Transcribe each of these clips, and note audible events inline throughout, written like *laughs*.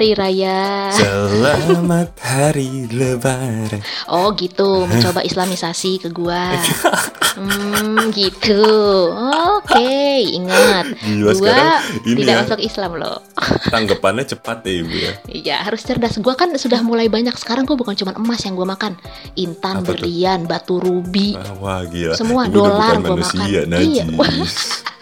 Hari Raya. Selamat Hari Lebaran. Oh gitu, mencoba Islamisasi ke gua. Hmm, gitu. Oke, ingat. Gila, gua tidak ya. masuk Islam loh. Tanggapannya cepat ya ibu ya. Iya, harus cerdas. Gua kan sudah mulai banyak sekarang gua bukan cuma emas yang gua makan. Intan, Apa tuh? berlian, batu rubi. Ah, Wah gila. Semua Ibu dolar gua makan. Iya. *laughs*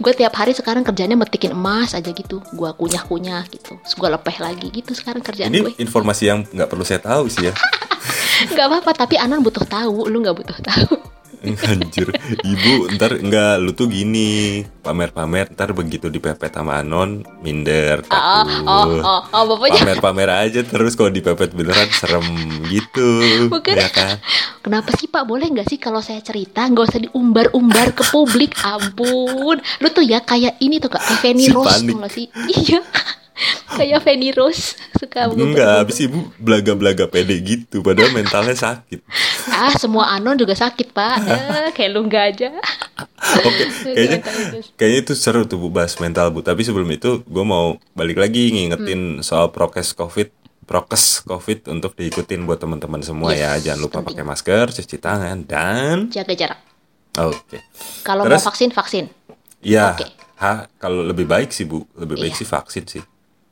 Gue tiap hari sekarang kerjanya metikin emas aja gitu. Gua kunyah-kunyah gitu. Terus gua lepeh lagi gitu sekarang kerjaan Ini gue. informasi yang nggak perlu saya tahu sih ya. *laughs* Gak apa-apa, tapi Anan butuh tahu, lu nggak butuh tahu. *laughs* Anjir, ibu ntar enggak lu tuh gini pamer-pamer ntar begitu dipepet sama Anon minder Oh, takut oh, oh, oh, bapaknya. pamer-pamer aja terus kalau dipepet beneran serem gitu Bukan. ya kan Kenapa sih Pak? Boleh nggak sih kalau saya cerita nggak usah diumbar-umbar ke publik? Ampun, lu tuh ya kayak ini tuh kak, kayak Fanny Si Rose sih? Iya, *laughs* kayak Fanny Rose suka enggak habis ibu belaga-belaga pede gitu padahal mentalnya sakit Ah, semua anon juga sakit Pak. *laughs* Eh, kayak lu nggak aja. *laughs* Oke, kayaknya kayaknya itu seru tuh Bu bahas mental Bu. Tapi sebelum itu gue mau balik lagi ngingetin soal prokes COVID, prokes COVID untuk diikutin buat teman-teman semua ya. Yes, Jangan lupa penting. pakai masker, cuci tangan dan Jaga jarak. oke. Kalau mau vaksin vaksin. Ya, Oke. ha, kalau lebih baik sih Bu, lebih baik Iya. sih vaksin sih.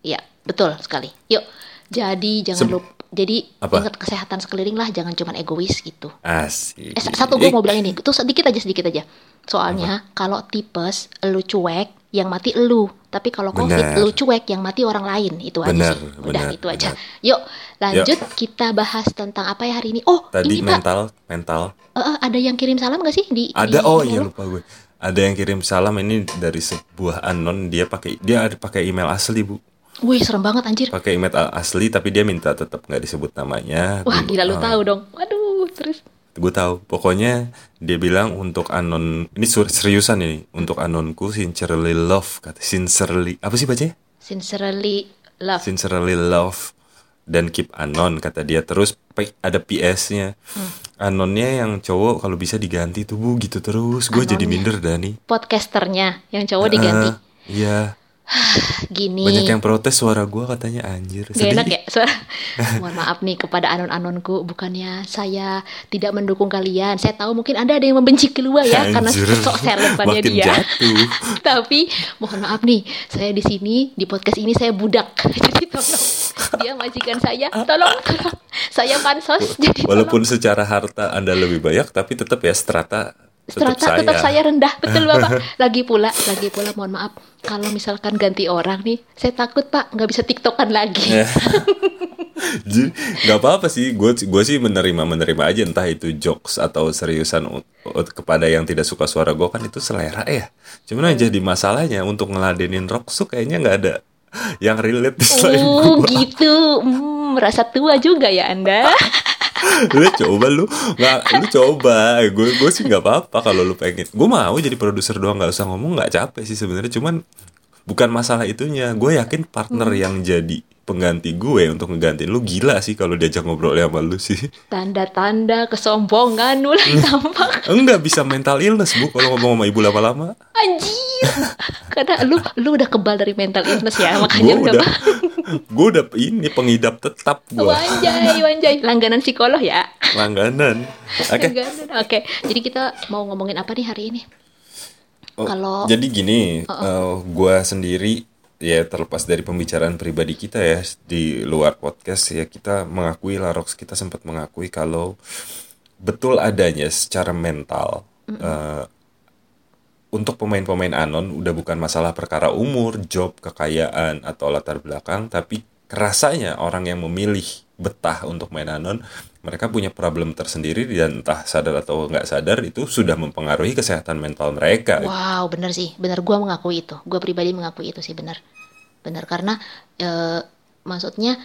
Iya, betul sekali. Yuk, jadi jangan Seb- lupa. Jadi Apa? ingat kesehatan sekeliling lah, jangan cuma egois gitu. Asik. Eh, satu gue mau bilang ini, tuh sedikit aja sedikit aja. Soalnya kalau tipes lu cuek, yang mati lu. Tapi kalau covid Benar. lu cuek, yang mati orang lain. Itu aja Benar, sih. Udah benar, itu aja. Yuk, lanjut kita bahas tentang apa ya hari ini. Oh, Tadi ini Pak, mental, mental. Eh, eh, ada yang kirim salam gak sih di Ada di oh iya lu? lupa gue. Ada yang kirim salam ini dari sebuah anon dia pakai dia ada pakai email asli Bu. Wih, serem banget anjir. pakai email asli tapi dia minta tetap nggak disebut namanya. Wah, gila lu Ah, tahu dong. Waduh, terus Gue tahu. Pokoknya dia bilang untuk anon ini seriusan ini untuk anonku sincerely love kata sincerely apa sih bacanya? sincerely love. Sincerely love dan keep anon kata dia terus ada PS-nya. Hmm. Anonnya yang cowok kalau bisa diganti tuh bu gitu terus. Gue jadi minder dah nih. Podcasternya yang cowok diganti. Iya. *sighs* Gini. Banyak yang protes suara gue katanya anjir. Gak enak ya suara. *laughs* Mohon maaf nih kepada anon-anonku, bukannya saya tidak mendukung kalian. Saya tahu mungkin anda ada yang membenci keluar ya karena Anjir. sok selebannya Makin dia. jatuh. *laughs* Tapi mohon maaf nih, saya di sini di podcast ini saya budak. *laughs* Jadi tolong dia majikan saya, tolong tolong. Saya pansos jadi Walaupun tolong. secara harta Anda lebih banyak tapi tetap ya strata tetap Strata saya. tetap saya rendah, betul bapak. *laughs* Lagi pula, lagi pula mohon maaf kalau misalkan ganti orang nih, saya takut pak nggak bisa tiktokan lagi. *laughs* Jadi nggak apa-apa sih, gue gue sih menerima menerima aja entah itu jokes atau seriusan kepada yang tidak suka suara gue kan itu selera ya. Cuman yang jadi masalahnya untuk ngeladenin Rocksu kayaknya nggak ada yang relate selain Oh gue. gitu, hmm, merasa tua juga ya anda. *laughs* *laughs* lu coba lu. Nggak lu coba. Gue gue sih nggak apa-apa kalau lu pengen. Gue mau jadi produser doang nggak usah ngomong. Nggak capek sih sebenarnya. Cuman bukan masalah itunya. Gue yakin partner Hmm. yang jadi pengganti gue untuk ngegantiin lu gila sih kalau diajak ngobrol sama lu sih. Tanda-tanda kesombongan mulai tampak. enggak bisa mental illness bu kalau ngomong sama ibu lama-lama. Anjir. Karena lu lu udah kebal dari mental illness ya, makanya udah, udah gue udah ini pengidap tetap gue Wanjay, wanjay. Langganan psikolog ya. langganan oke Langganan. Oke, jadi kita mau ngomongin apa nih hari ini? Oh, Kalau- jadi gini, eh, gua sendiri ya terlepas dari pembicaraan pribadi kita ya di luar podcast ya kita mengakui Larox kita sempat mengakui kalau betul adanya secara mental eh, untuk pemain-pemain anon udah bukan masalah perkara umur, job, kekayaan atau latar belakang, tapi kerasanya orang yang memilih betah untuk main anon, mereka punya problem tersendiri dan entah sadar atau nggak sadar itu sudah mempengaruhi kesehatan mental mereka. Wow, bener sih, bener. Gua mengakui itu. Gua pribadi mengakui itu sih bener, bener karena eh, maksudnya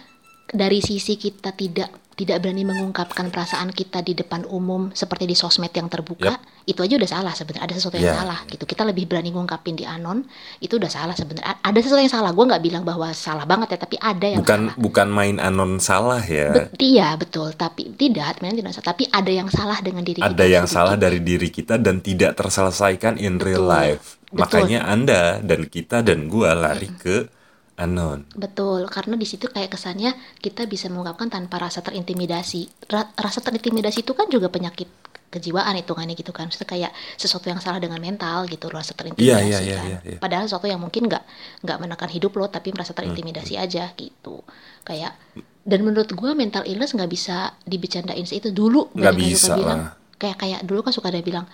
dari sisi kita tidak tidak berani mengungkapkan perasaan kita di depan umum seperti di sosmed yang terbuka, itu aja udah salah sebenarnya. Ada sesuatu yang Ya. salah gitu. Kita lebih berani ngungkapin di anon, itu udah salah sebenarnya. Ada sesuatu yang salah. Gua nggak bilang bahwa salah banget ya, tapi ada yang bukan salah. bukan main anon salah ya Bet- iya betul, tapi tidak, memang tidak salah. Tapi ada yang salah dengan diri kita. ada yang sedikit. salah dari diri kita dan tidak terselesaikan in real Betul. life Betul. makanya anda dan kita dan gua lari ke anon. Betul, karena di situ kayak kesannya kita bisa mengungkapkan tanpa rasa terintimidasi. Ra- rasa terintimidasi itu kan juga penyakit kejiwaan hitungannya gitu kan. Maksudnya kayak sesuatu yang salah dengan mental gitu, rasa terintimidasi Iya, iya, iya, kan. iya, iya. Padahal sesuatu yang mungkin nggak nggak menekan hidup lo, tapi merasa Hmm, terintimidasi aja gitu. Kayak dan menurut gua mental illness nggak bisa dibicarain itu dulu. Nggak bisa bilang, lah. kayak kayak dulu kan suka ada bilang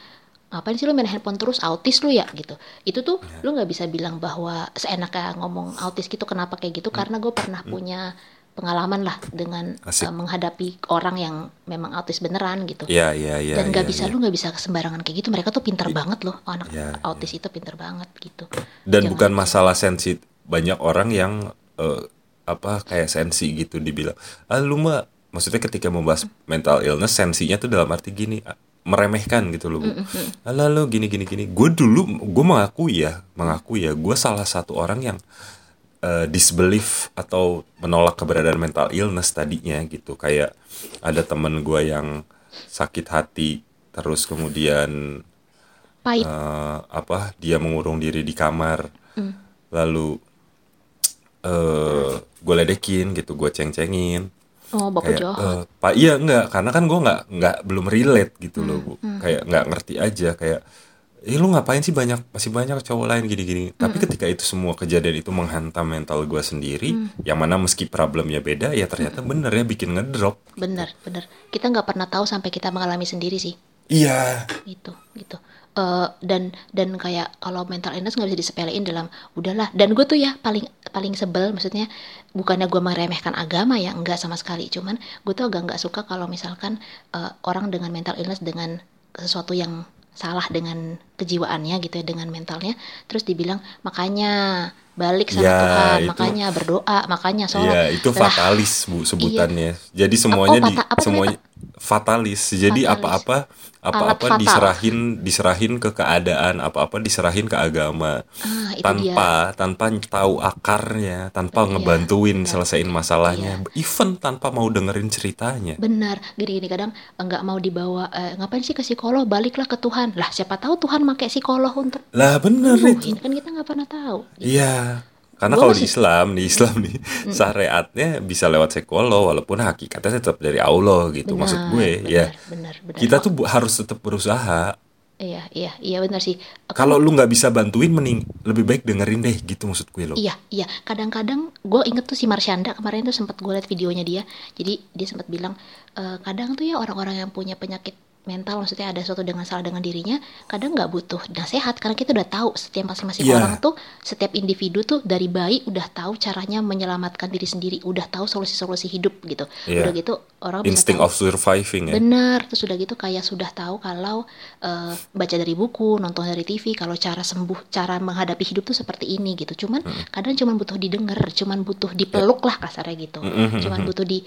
ngapain sih lu main handphone terus autis lu ya gitu itu tuh Iya. lu nggak bisa bilang bahwa seenaknya ngomong autis gitu kenapa kayak gitu karena gue pernah punya pengalaman lah dengan Hmm. Asik. uh, menghadapi orang yang memang autis beneran gitu Iya, iya, iya. dan nggak iya, bisa iya. lu nggak bisa sembarangan kayak gitu mereka tuh pinter banget loh anak Iya, autis itu pinter banget gitu Dan Jangan- bukan masalah sensi banyak orang yang eh, apa kayak sensi gitu dibilang. Ah lu mah maksudnya ketika membahas mental illness sensinya tuh dalam arti gini meremehkan gitu loh. Bu. Alah lu gini gini gini. Gue dulu gue mengakui ya, mengakui ya gue salah satu orang yang eh, disbelief atau menolak keberadaan mental illness tadinya gitu. Kayak ada temen gue yang sakit hati terus kemudian pahit eh, apa dia mengurung diri di kamar Hmm. lalu eh gue ledekin gitu gue ceng-cengin oh baku kayak jahat eh, pak iya enggak. Karena kan gue nggak nggak belum relate gitu loh Hmm, bu. kayak nggak ngerti aja kayak eh lu ngapain sih banyak masih banyak cowok lain? gini-gini. Tapi Hmm. ketika itu semua kejadian itu menghantam mental gue sendiri Hmm. yang mana meski problemnya beda ya ternyata bener ya bikin ngedrop. Bener bener. Kita nggak pernah tahu sampai kita mengalami sendiri sih. Iya. Gitu gitu Eh, dan dan kayak kalau mental illness nggak bisa disepelein dalam udahlah. Dan gue tuh ya paling paling sebel maksudnya bukannya gue meremehkan agama ya enggak sama sekali. Cuman gue tuh agak nggak suka kalau misalkan eh, orang dengan mental illness dengan sesuatu yang salah dengan kejiwaannya gitu ya dengan mentalnya terus dibilang makanya balik sama Ya, Tuhan itu- makanya berdoa makanya sholat. Iya, itu Lah, fatalis Bu sebutannya. Jadi semuanya Oh, di semuanya fatalis. Jadi apa-apa apa-apa diserahin diserahin ke keadaan, apa-apa diserahin ke agama. Ah, itu tanpa tanpa tahu akarnya, tanpa Iya, ngebantuin benar. selesaiin masalahnya. Even tanpa mau dengerin ceritanya. Benar, gini-gini kadang nggak mau dibawa, eh, ngapain sih ke psikolog, baliklah ke Tuhan. Lah siapa tahu Tuhan pakai psikolog untuk Lah bener itu. kan kita nggak pernah tahu. Iya. Karena kalau di Islam, di Islam nih syariatnya bisa lewat psikolog walaupun hakikatnya tetap dari Allah gitu. Maksud Benar, gue benar, ya. benar, benar. Kita tuh harus tetap berusaha. Iya, iya, iya benar sih. Kalau lu nggak bisa bantuin mending lebih baik dengerin deh gitu maksud gue lo. Iya, iya. Kadang-kadang gue inget tuh si Marsyanda kemarin tuh sempat gue liat videonya dia. Jadi dia sempat bilang e, kadang tuh ya orang-orang yang punya penyakit mental, maksudnya ada sesuatu dengan salah dengan dirinya, kadang nggak butuh nasihat karena kita udah tahu setiap masing-masing Iya. orang tuh, setiap individu tuh dari bayi udah tahu caranya menyelamatkan diri sendiri, udah tahu solusi-solusi hidup gitu. Iya. Udah gitu orang tahu. of surviving ya. Benar, terus sudah gitu kayak sudah tahu kalau eh, baca dari buku, nonton dari TV, kalau cara sembuh, cara menghadapi hidup tuh seperti ini gitu. Cuman kadang cuman butuh didengar, cuman butuh dipeluk lah kasarnya gitu. Mm-mm. Cuman butuh di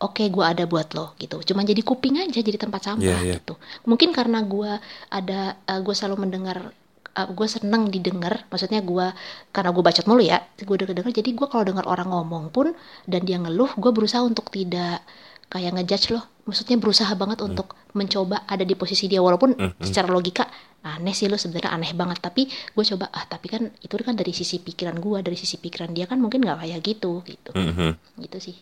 oke gua ada buat lo gitu. Cuman jadi kuping aja, jadi tempat sampah Iya, iya. gitu. Mungkin karena gua ada eh, gua selalu mendengar gue seneng didengar maksudnya gua karena gue bacot mulu ya gue udah denger jadi gue kalau dengar orang ngomong pun dan dia ngeluh gue berusaha untuk tidak kayak ngejudge loh maksudnya berusaha banget untuk mencoba ada di posisi dia walaupun secara logika aneh sih lo sebenarnya aneh banget tapi gue coba ah tapi kan itu kan dari sisi pikiran gue dari sisi pikiran dia kan mungkin nggak kayak gitu gitu Mhm. gitu sih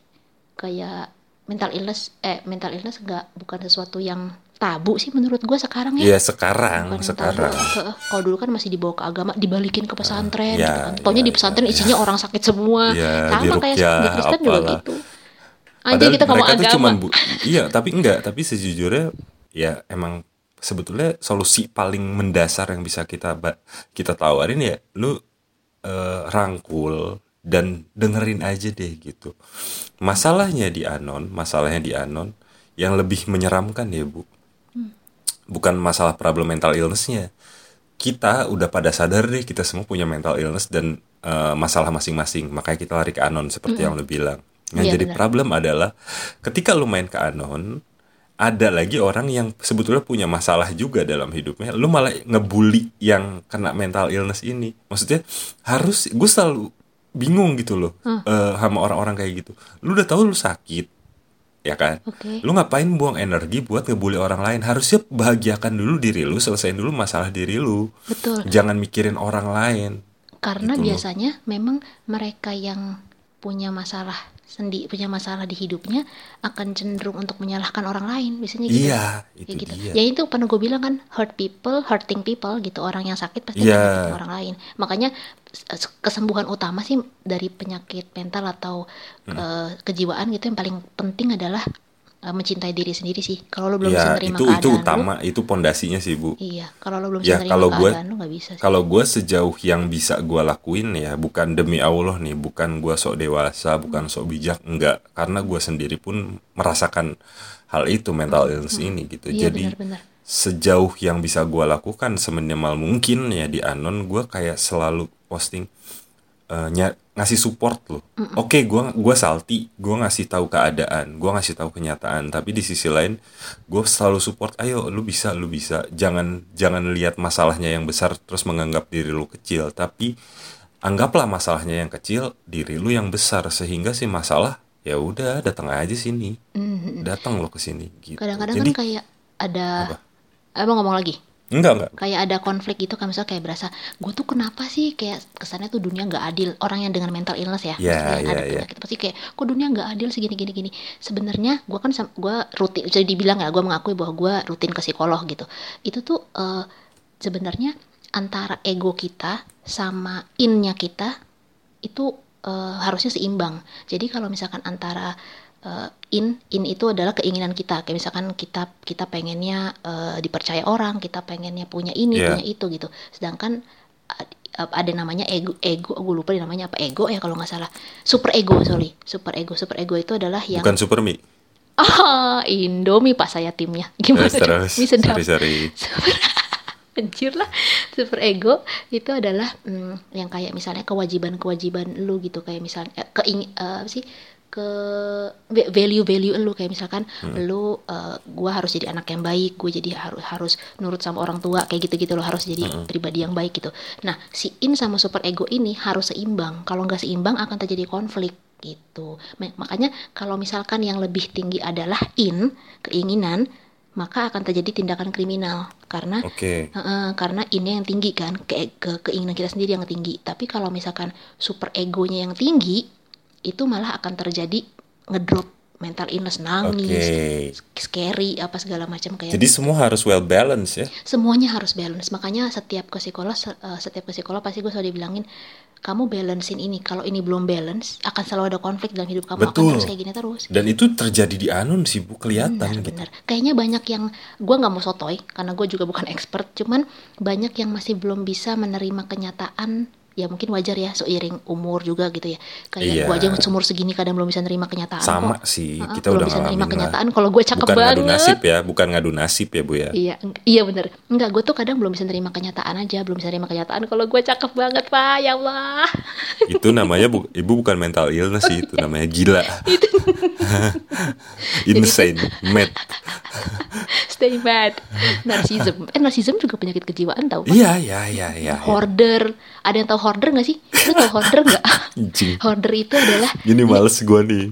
kayak mental illness eh mental illness nggak bukan sesuatu yang tabu sih menurut gue sekarang ya Iya sekarang, Bukan sekarang. Kalau dulu kan masih dibawa ke agama, dibalikin ke pesantren ya, gitu kan. Taunya ya, di pesantren isinya orang sakit semua. Ya, Sama kayak di Kristen juga gitu. Aja kita ngomong tuh agama. cuman bu- iya, tapi enggak, tapi sejujurnya ya emang sebetulnya solusi paling mendasar yang bisa kita kita tawarin ya lu eh, rangkul dan dengerin aja deh gitu. Masalahnya di anon, masalahnya di anon yang lebih menyeramkan ya, Bu. Bukan masalah problem mental illnessnya. Kita udah pada sadar deh kita semua punya mental illness dan eh, masalah masing-masing. Makanya kita lari ke anon seperti yang lu bilang. Yang Iya, jadi benar. problem adalah ketika lu main ke anon, ada lagi orang yang sebetulnya punya masalah juga dalam hidupnya. Lu malah ngebully yang kena mental illness ini. Maksudnya harus gue selalu bingung gitu loh eh, sama orang-orang kayak gitu. Lu udah tahu lu sakit, ya kan? Oke. Lu ngapain buang energi buat ngebully orang lain? Harusnya bahagiakan dulu diri lu, selesaiin dulu masalah diri lu. Betul. Jangan mikirin orang lain. karena Gitu loh. biasanya memang mereka yang punya masalah sendi punya masalah di hidupnya akan cenderung untuk menyalahkan orang lain biasanya gitu Iya, Kayak itu gitu. dia. Ya itu pernah gue bilang kan hurt people, hurting people gitu. Orang yang sakit pasti nyakitin orang lain. Makanya kesembuhan utama sih dari penyakit mental atau Hmm. eh, kejiwaan gitu yang paling penting adalah eh, mencintai diri sendiri sih. Kalau lo belum bisa Ya, menerima itu keadaan itu utama, itu pondasinya sih, Bu. iya. Kalau lo belum bisa Ya, menerima kalau gue- keadaan lo nggak bisa. Sih. Kalau gue sejauh yang bisa gue lakuin ya bukan demi Allah nih, bukan gue sok dewasa, bukan sok bijak, enggak. Karena gue sendiri pun merasakan hal itu mental illness ini gitu. Iya Jadi benar-benar. sejauh yang bisa gue lakukan seminimal mungkin ya di anon gue kayak selalu posting eh, nya- ngasih support loh. Oke, gua gua salty, gua ngasih tahu keadaan, gua ngasih tahu kenyataan, tapi di sisi lain gue selalu support, ayo lu bisa, lu bisa. Jangan jangan lihat masalahnya yang besar terus menganggap diri lu kecil, tapi anggaplah masalahnya yang kecil, diri lu yang besar sehingga si masalah ya udah datang aja sini. Datang lo ke sini gitu. Kadang-kadang kan kayak ada Apa? Emang ngomong lagi? Enggak enggak. kayak ada konflik gitu kan misalnya kayak berasa gue tuh kenapa sih kayak kesannya tuh dunia nggak adil orang yang dengan mental illness ya Ya, maksudnya yang ya, ada ya. penyakit pasti kayak kok dunia nggak adil sih gini gini gini sebenarnya gue kan gue rutin jadi dibilang ya gue mengakui bahwa gue rutin ke psikolog gitu itu tuh eh, sebenarnya antara ego kita sama innya kita itu eh, harusnya seimbang. Jadi kalau misalkan antara eh, in in itu adalah keinginan kita, kayak misalkan kita kita pengennya eh, dipercaya orang, kita pengennya punya ini, Iya. punya itu gitu. Sedangkan ad- ada namanya ego ego gue lupa namanya apa ego ya kalau nggak salah super ego sorry super ego super ego itu adalah yang Bukan super mie. ah Indomie pak saya timnya gimana Terus dong? terus. Mie sedap Sorry sorry. super *laughs* anjir lah super ego itu adalah mm, yang kayak misalnya kewajiban-kewajiban lu gitu kayak misalnya eh, keing eh, apa sih ke value value lu kayak misalkan lu eh, gua harus jadi anak yang baik gue jadi harus harus nurut sama orang tua kayak gitu gitu lo harus jadi pribadi yang baik gitu. Nah si in sama super ego ini harus seimbang. Kalau nggak seimbang akan terjadi konflik gitu. Ma- makanya kalau misalkan yang lebih tinggi adalah in keinginan maka akan terjadi tindakan kriminal. Karena Oke. Heeh, karena ini yang tinggi kan ke, ke keinginan kita sendiri yang tinggi. Tapi kalau misalkan super egonya yang tinggi itu malah akan terjadi ngedrop mental illness nangis Oke. scary apa segala macam kayak Jadi semua harus well balance ya. semuanya harus balance makanya setiap ke psikolog eh, setiap ke psikolog pasti gue selalu dibilangin kamu balancein ini kalau ini belum balance akan selalu ada konflik dalam hidup kamu akan Betul. terus kayak gini terus Dan itu terjadi di Anon sih Bu, kelihatan Benar, gitu. benar. Kayaknya banyak yang gue nggak mau sotoy karena gue juga bukan *laughs* expert, cuman banyak yang masih belum bisa menerima kenyataan. Ya mungkin wajar ya seiring umur juga gitu ya. Kayak Iya. gue aja umur segini kadang belum bisa nerima kenyataan Sama kok. sih, Heeh, kita belum udah bisa nerima lah. kenyataan kalau gue cakep Bukan ngadu banget. nasib ya, bukan ngadu nasib ya Bu ya. Iya, iya bener. Enggak, gue tuh kadang belum bisa nerima kenyataan aja, belum bisa nerima kenyataan kalau gue cakep banget, Pak. Ya Allah. *laughs* Itu namanya bu, Ibu bukan mental illness sih, itu namanya gila. *laughs* Insane, mad. *laughs* Stay mad. Narsism. Eh, narsism juga penyakit kejiwaan tau? Iya, iya, iya, iya. iya. Hoarder. Ada yang tahu hoarder gak sih? Lu tau hoarder gak? Hoarder itu adalah Gini males gua nih.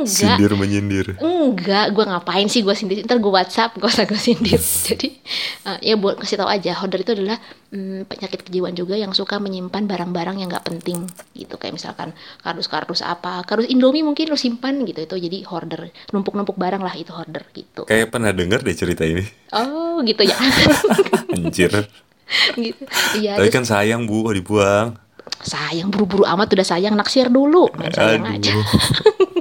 Enggak. Sindir menyindir. Enggak, gue ngapain sih gue sindir? Ntar gue WhatsApp, gak usah gue sindir. *laughs* Jadi eh, ya buat kasih tahu aja, hoarder itu adalah mm, penyakit kejiwaan juga yang suka menyimpan barang-barang yang nggak penting gitu. Kayak misalkan kardus-kardus apa, kardus Indomie mungkin lu simpan gitu itu jadi hoarder. Numpuk-numpuk barang lah itu hoarder gitu. Kayak pernah denger deh cerita ini. Oh gitu ya. *laughs* Anjir. *laughs* gitu. Iya, Tapi terus kan sayang Bu kalau dibuang. sayang buru-buru amat udah sayang naksir dulu. Main sayang aja. *laughs*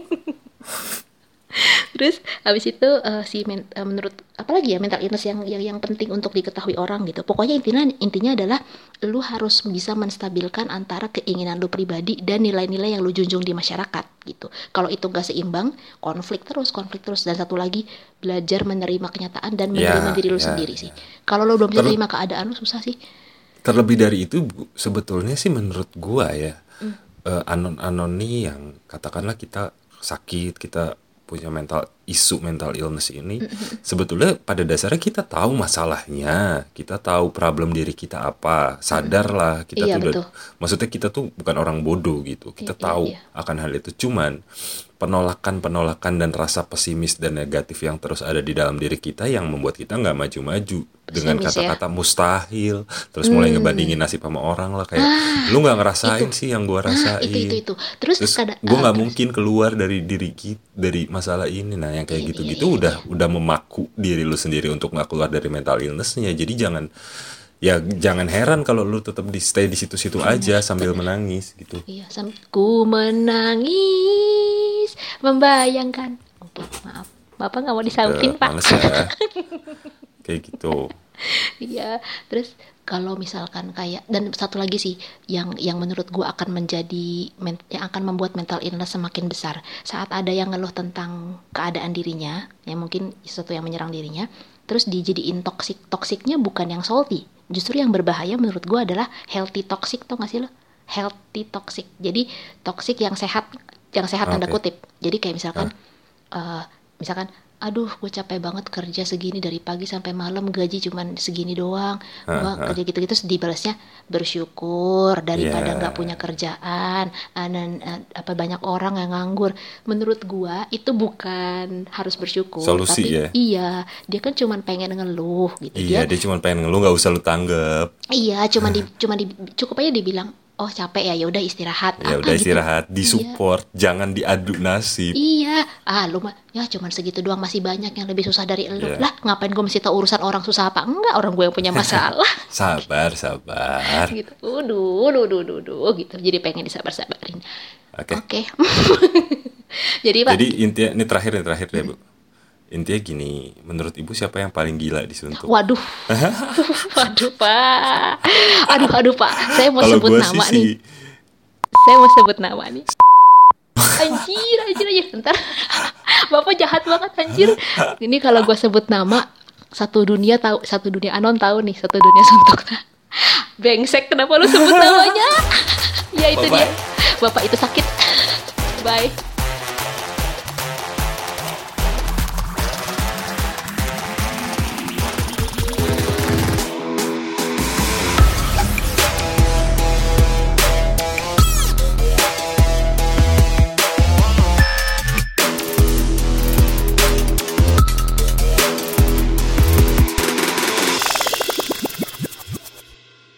*laughs* Terus habis itu eh, si men- eh, menurut apalagi ya mental illness yang yang yang penting untuk diketahui orang gitu. Pokoknya intinya intinya adalah lu harus bisa menstabilkan antara keinginan lu pribadi dan nilai-nilai yang lu junjung di masyarakat gitu. Kalau itu gak seimbang, konflik terus, konflik terus dan satu lagi belajar menerima kenyataan dan Ya, menerima diri lu ya, sendiri sih. Kalau lu belum bisa terima keadaan lu susah sih. Terlebih dari itu sebetulnya sih menurut gua ya Hmm. eh, anon-anon nih yang katakanlah kita sakit, kita punya mental isu mental illness ini sebetulnya pada dasarnya kita tahu masalahnya, kita tahu problem diri kita apa, sadar lah kita Iya, tuh udah betul. maksudnya kita tuh bukan orang bodoh gitu, kita Iya, iya, tahu iya. akan hal itu cuman penolakan-penolakan dan rasa pesimis dan negatif yang terus ada di dalam diri kita yang membuat kita nggak maju-maju. Dengan ya? kata-kata mustahil terus mulai ngebandingin nasib sama orang lah kayak lu nggak ngerasain sih yang gua Nah, rasain. itu itu itu. Terus, terus kada- gue eh, nggak terus- mungkin keluar dari diri kita dari masalah ini. Nah yang kayak Iya, gitu-gitu iya, iya, udah udah memaku diri lu sendiri untuk nggak keluar dari mental illnessnya. Jadi jangan ya jangan heran kalau lu tetap di stay di situ-situ aja sambil menangis gitu. Iya, sam- ku menangis membayangkan. Oke, maaf. Bapak nggak mau disautin, Udah Pak. ya *laughs* kayak gitu Iya, terus kalau misalkan kayak dan satu lagi sih yang yang menurut gua akan menjadi men- yang akan membuat mental illness semakin besar saat ada yang ngeluh tentang keadaan dirinya, yang mungkin sesuatu yang menyerang dirinya, terus dijadiin toxic. Toksiknya bukan yang salty, justru yang berbahaya menurut gua adalah healthy toxic, tau gak sih lo? Healthy toxic. Jadi toxic yang sehat, yang sehat tanda Oke. kutip. Jadi kayak misalkan eh, misalkan aduh gue capek banget kerja segini dari pagi sampai malam gaji cuman segini doang gua Hah, kerja gitu-gitu. Dibalasnya bersyukur daripada nggak punya kerjaan ah, dan apa banyak orang yang nganggur. Menurut gua itu bukan harus bersyukur Solusi tapi ya? iya dia kan cuman pengen ngeluh gitu. Iya dia dia cuma pengen ngeluh nggak usah lu tanggep. Iya cuman di *laughs* cuman di cukup aja dibilang oh capek ya ya udah istirahat ya Apa udah gitu. istirahat Iya. disupport jangan diadu nasib Iya, ah lu mah ya cuman segitu doang masih banyak yang lebih susah dari lu. Iya. Lah ngapain gue mesti tahu urusan orang susah apa enggak? Orang gue yang punya masalah. *laughs* sabar sabar gitu. Duh, duh, duh, duh, duh, gitu. Jadi pengen disabar-sabarin. oke Oke. *laughs* Jadi Pak, jadi intinya ini terakhir ini terakhir deh bu intinya gini menurut ibu siapa yang paling gila disuntuk waduh. *laughs* waduh, Pak. Aduh, aduh, Pak. Saya mau kalau sebut nama sih nih. Saya mau sebut nama nih. Anjir, anjir, anjir. Bentar. *laughs* Bapak jahat banget anjir. Ini kalau gue sebut nama satu dunia tahu, satu dunia anon tahu nih, satu dunia suntuk. *laughs* Bengsek, kenapa lu sebut namanya? ya itu Bye-bye. dia. Bapak itu sakit. Bye.